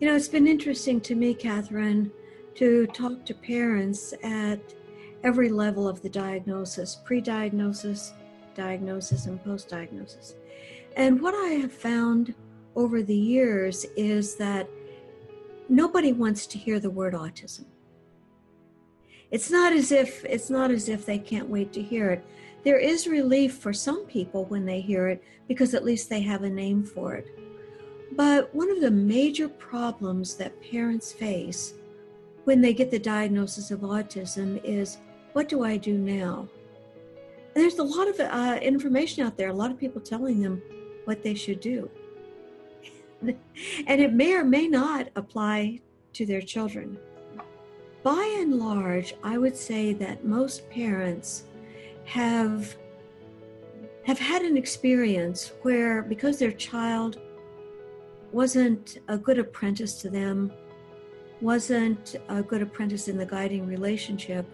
You know, it's been interesting to me, Catherine, to talk to parents at every level of the diagnosis pre diagnosis, diagnosis, and post diagnosis. And what I have found over the years is that nobody wants to hear the word autism. It's not as if it's not as if they can't wait to hear it. There is relief for some people when they hear it because at least they have a name for it. But one of the major problems that parents face when they get the diagnosis of autism is what do I do now? And there's a lot of uh, information out there, a lot of people telling them what they should do. and it may or may not apply to their children. By and large, I would say that most parents have have had an experience where because their child wasn't a good apprentice to them, wasn't a good apprentice in the guiding relationship,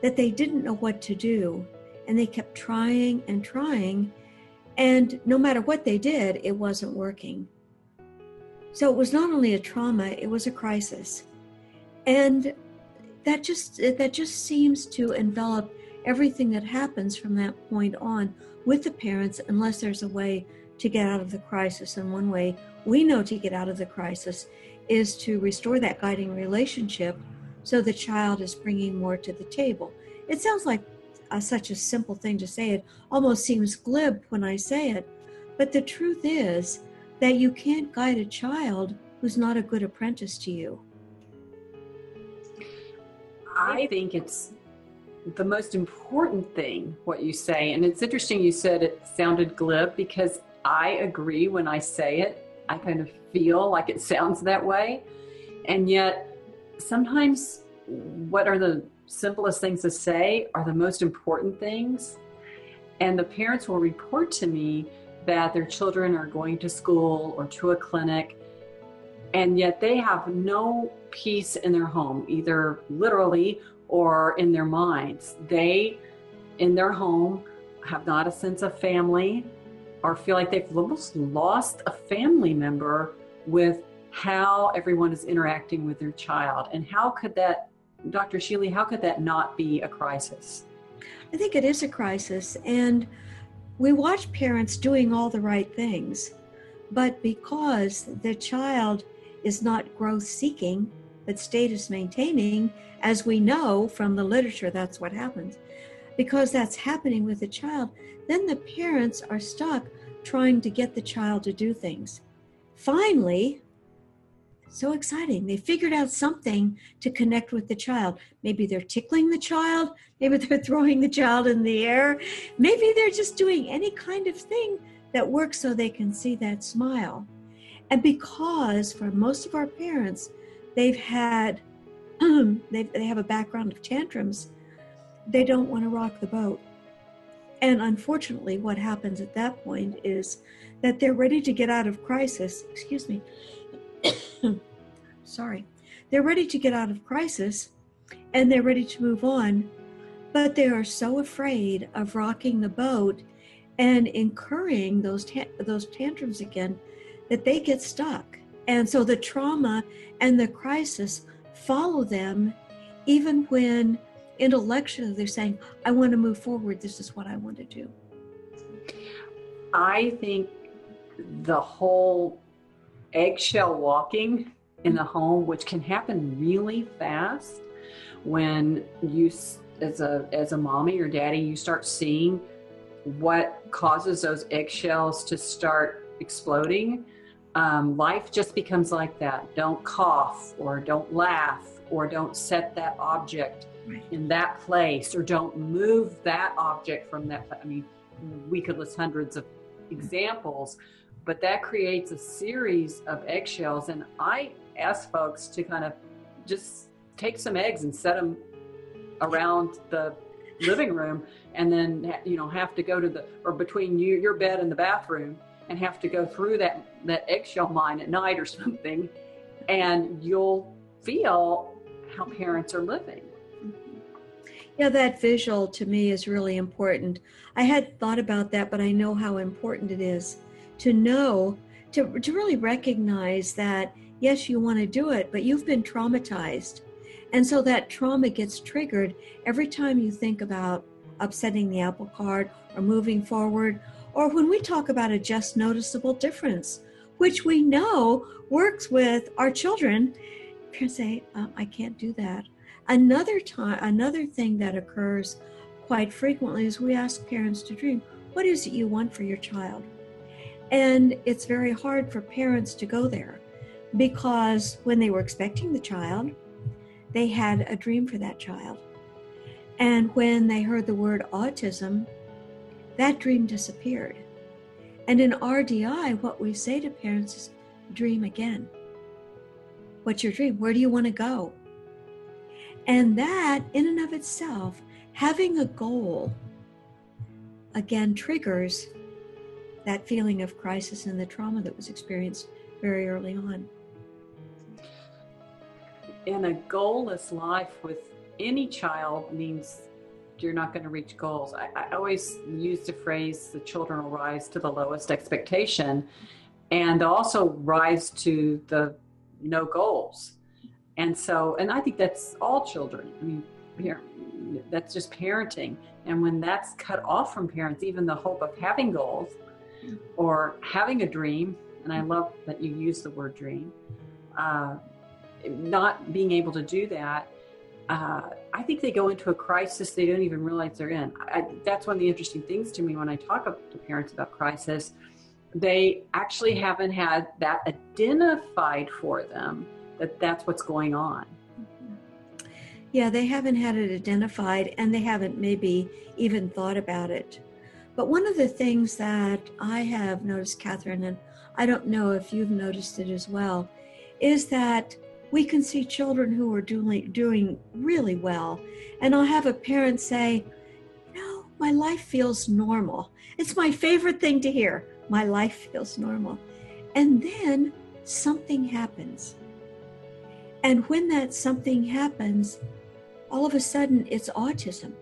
that they didn't know what to do. And they kept trying and trying. And no matter what they did, it wasn't working. So it was not only a trauma, it was a crisis. And that just that just seems to envelop everything that happens from that point on with the parents unless there's a way to get out of the crisis. And one way we know to get out of the crisis is to restore that guiding relationship so the child is bringing more to the table. It sounds like a, such a simple thing to say. It almost seems glib when I say it. But the truth is that you can't guide a child who's not a good apprentice to you. I think it's the most important thing what you say. And it's interesting you said it sounded glib because I agree when I say it. I kind of feel like it sounds that way. And yet, sometimes what are the simplest things to say are the most important things. And the parents will report to me that their children are going to school or to a clinic, and yet they have no peace in their home, either literally or in their minds. They, in their home, have not a sense of family or feel like they've almost lost a family member with how everyone is interacting with their child. And how could that, Dr. Sheely, how could that not be a crisis? I think it is a crisis. And we watch parents doing all the right things. But because the child is not growth seeking, but status maintaining, as we know from the literature, that's what happens. Because that's happening with the child, then the parents are stuck trying to get the child to do things. Finally, so exciting. They figured out something to connect with the child. Maybe they're tickling the child, maybe they're throwing the child in the air, maybe they're just doing any kind of thing that works so they can see that smile. And because for most of our parents, they've had they they have a background of tantrums, they don't want to rock the boat. And unfortunately, what happens at that point is that they're ready to get out of crisis. Excuse me. Sorry. They're ready to get out of crisis and they're ready to move on, but they are so afraid of rocking the boat and incurring those ta- those tantrums again that they get stuck. And so the trauma and the crisis follow them even when intellectually they're saying, I want to move forward, this is what I want to do. I think the whole eggshell walking in the home, which can happen really fast when you, as a as a mommy or daddy, you start seeing what causes those eggshells to start exploding. Um, life just becomes like that. Don't cough, or don't laugh, or don't set that object. In that place, or don't move that object from that. I mean, we could list hundreds of examples, but that creates a series of eggshells. And I ask folks to kind of just take some eggs and set them around the living room and then you know have to go to the or between you your bed and the bathroom and have to go through that that eggshell mine at night or something and you'll feel how parents are living yeah that visual to me is really important i had thought about that but i know how important it is to know to, to really recognize that yes, you want to do it, but you've been traumatized. And so that trauma gets triggered every time you think about upsetting the apple cart or moving forward, or when we talk about a just noticeable difference, which we know works with our children. Parents say, um, I can't do that. Another time, another thing that occurs quite frequently is we ask parents to dream, what is it you want for your child? And it's very hard for parents to go there because when they were expecting the child, they had a dream for that child. And when they heard the word autism, that dream disappeared. And in RDI, what we say to parents is dream again. What's your dream? Where do you want to go? And that, in and of itself, having a goal, again, triggers that feeling of crisis and the trauma that was experienced very early on. In a goalless life with any child means you're not going to reach goals. I, I always use the phrase the children will rise to the lowest expectation and also rise to the no goals. And so, and I think that's all children. I mean, that's just parenting. And when that's cut off from parents, even the hope of having goals or having a dream, and I love that you use the word dream, uh, not being able to do that uh, I think they go into a crisis they don't even realize they're in. I, that's one of the interesting things to me when I talk to parents about crisis. They actually haven't had that identified for them that that's what's going on. Yeah, they haven't had it identified and they haven't maybe even thought about it. But one of the things that I have noticed, Catherine, and I don't know if you've noticed it as well, is that we can see children who are doing, doing really well. And I'll have a parent say, No, my life feels normal. It's my favorite thing to hear. My life feels normal. And then something happens. And when that something happens, all of a sudden it's autism.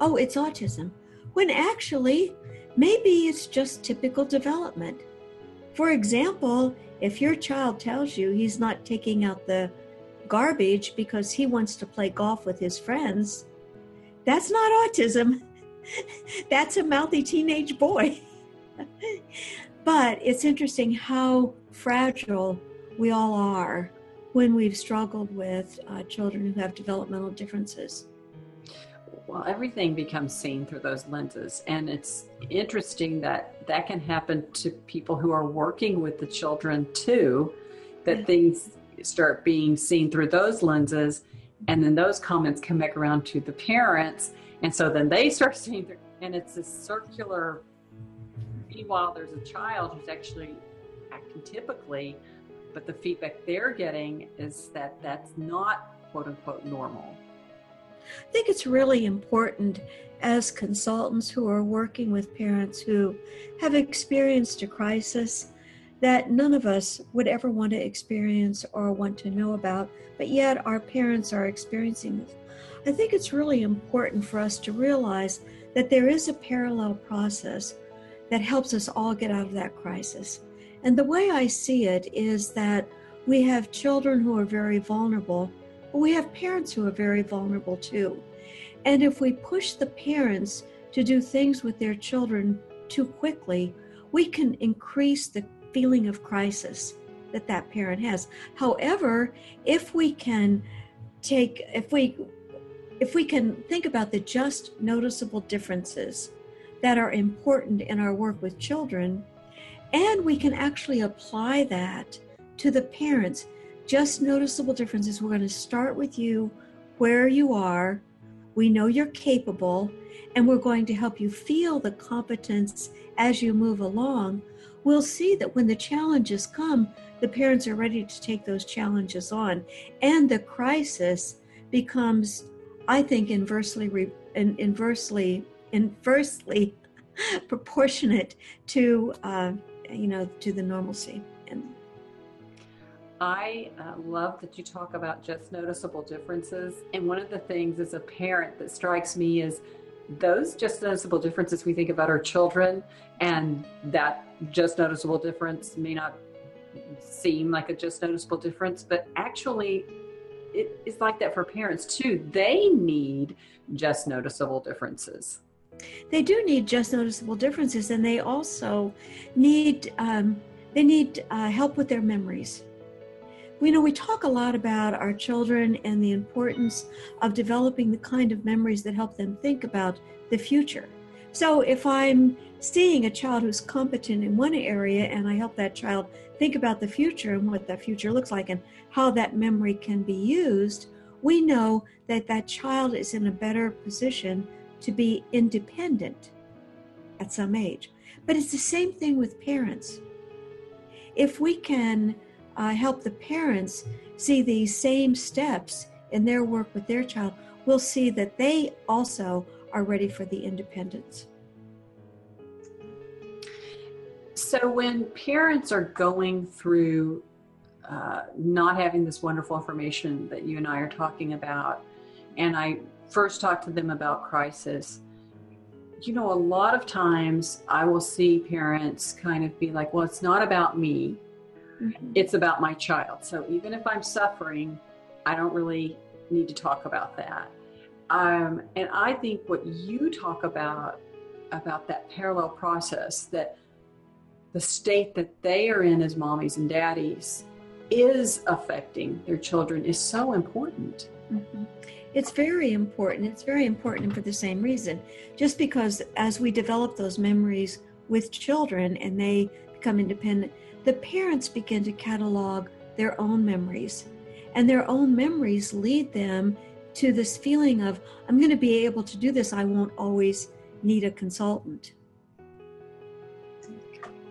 Oh, it's autism. When actually, maybe it's just typical development. For example, if your child tells you he's not taking out the garbage because he wants to play golf with his friends, that's not autism. that's a mouthy teenage boy. but it's interesting how fragile we all are when we've struggled with uh, children who have developmental differences. Well, everything becomes seen through those lenses. And it's interesting that that can happen to people who are working with the children too, that yeah. things start being seen through those lenses. And then those comments come back around to the parents. And so then they start seeing, through, and it's a circular. Meanwhile, there's a child who's actually acting typically, but the feedback they're getting is that that's not quote unquote normal. I think it's really important as consultants who are working with parents who have experienced a crisis that none of us would ever want to experience or want to know about, but yet our parents are experiencing this. I think it's really important for us to realize that there is a parallel process that helps us all get out of that crisis. And the way I see it is that we have children who are very vulnerable but we have parents who are very vulnerable too. And if we push the parents to do things with their children too quickly, we can increase the feeling of crisis that that parent has. However, if we can take, if we, if we can think about the just noticeable differences that are important in our work with children, and we can actually apply that to the parents just noticeable differences. We're going to start with you where you are. We know you're capable, and we're going to help you feel the competence as you move along. We'll see that when the challenges come, the parents are ready to take those challenges on, and the crisis becomes, I think, inversely, re, inversely, inversely proportionate to, uh, you know, to the normalcy. And I uh, love that you talk about just noticeable differences. And one of the things as a parent that strikes me is those just noticeable differences we think about our children, and that just noticeable difference may not seem like a just noticeable difference, but actually, it is like that for parents too. They need just noticeable differences. They do need just noticeable differences, and they also need um, they need uh, help with their memories. We know we talk a lot about our children and the importance of developing the kind of memories that help them think about the future. So if I'm seeing a child who's competent in one area and I help that child think about the future and what that future looks like and how that memory can be used, we know that that child is in a better position to be independent at some age. But it's the same thing with parents. If we can uh, help the parents see these same steps in their work with their child, we'll see that they also are ready for the independence. So, when parents are going through uh, not having this wonderful information that you and I are talking about, and I first talk to them about crisis, you know, a lot of times I will see parents kind of be like, well, it's not about me, mm-hmm. it's about my child. So even if I'm suffering, I don't really need to talk about that. Um, and I think what you talk about, about that parallel process, that the state that they are in as mommies and daddies is affecting their children is so important. Mm-hmm. It's very important. It's very important for the same reason. Just because as we develop those memories with children and they become independent, the parents begin to catalog their own memories. And their own memories lead them to this feeling of, I'm going to be able to do this. I won't always need a consultant.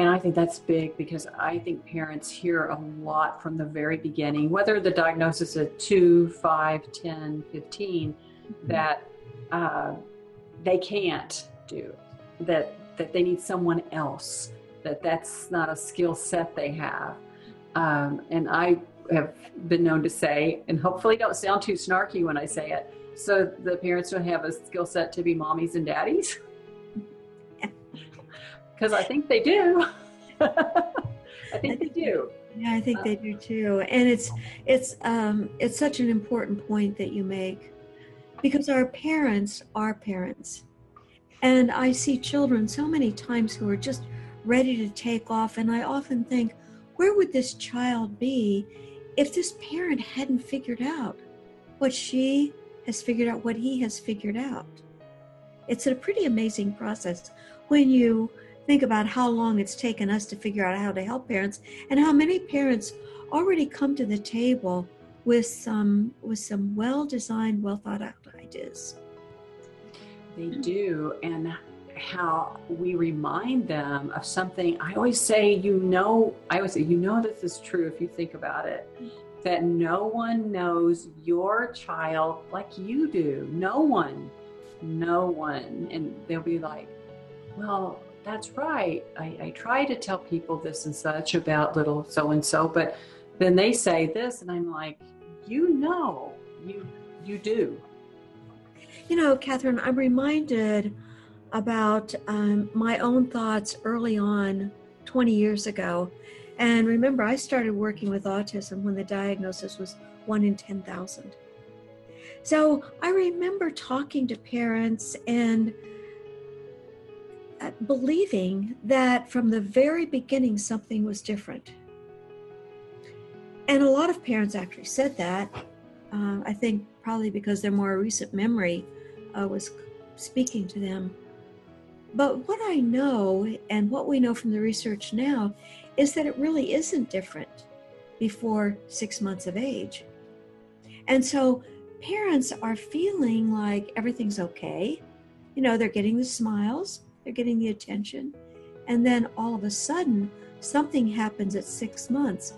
And I think that's big because I think parents hear a lot from the very beginning, whether the diagnosis is 2, 5, 10, 15, mm-hmm. that uh, they can't do, that, that they need someone else, that that's not a skill set they have. Um, and I have been known to say, and hopefully don't sound too snarky when I say it, so the parents don't have a skill set to be mommies and daddies. because I think they do. I think they do. Yeah, I think they do too. And it's it's um, it's such an important point that you make because our parents are parents, and I see children so many times who are just ready to take off, and I often think, where would this child be if this parent hadn't figured out what she has figured out, what he has figured out? It's a pretty amazing process when you think about how long it's taken us to figure out how to help parents and how many parents already come to the table with some with some well designed well thought out ideas. They do and how we remind them of something. I always say you know i always say you know this is true if you think about it that no one knows your child like you do. No one no one. And they'll be like well that's right. I, I try to tell people this and such about little so and so, but then they say this, and I'm like, you know, you you do. You know, Catherine, I'm reminded about um, my own thoughts early on 20 years ago. And remember, I started working with autism when the diagnosis was one in 10,000. So I remember talking to parents and believing that from the very beginning something was different. And a lot of parents actually said that. Uh, I think probably because their more recent memory uh, was speaking to them. But what I know and what we know from the research now is that it really isn't different before six months of age. And so parents are feeling like everything's okay. You know, they're getting the smiles, they're getting the attention. And then all of a sudden, something happens at six months,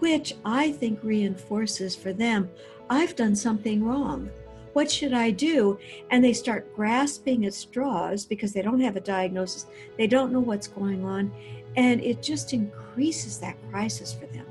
which I think reinforces for them I've done something wrong. What should I do? And they start grasping at straws because they don't have a diagnosis, they don't know what's going on, and it just increases that crisis for them.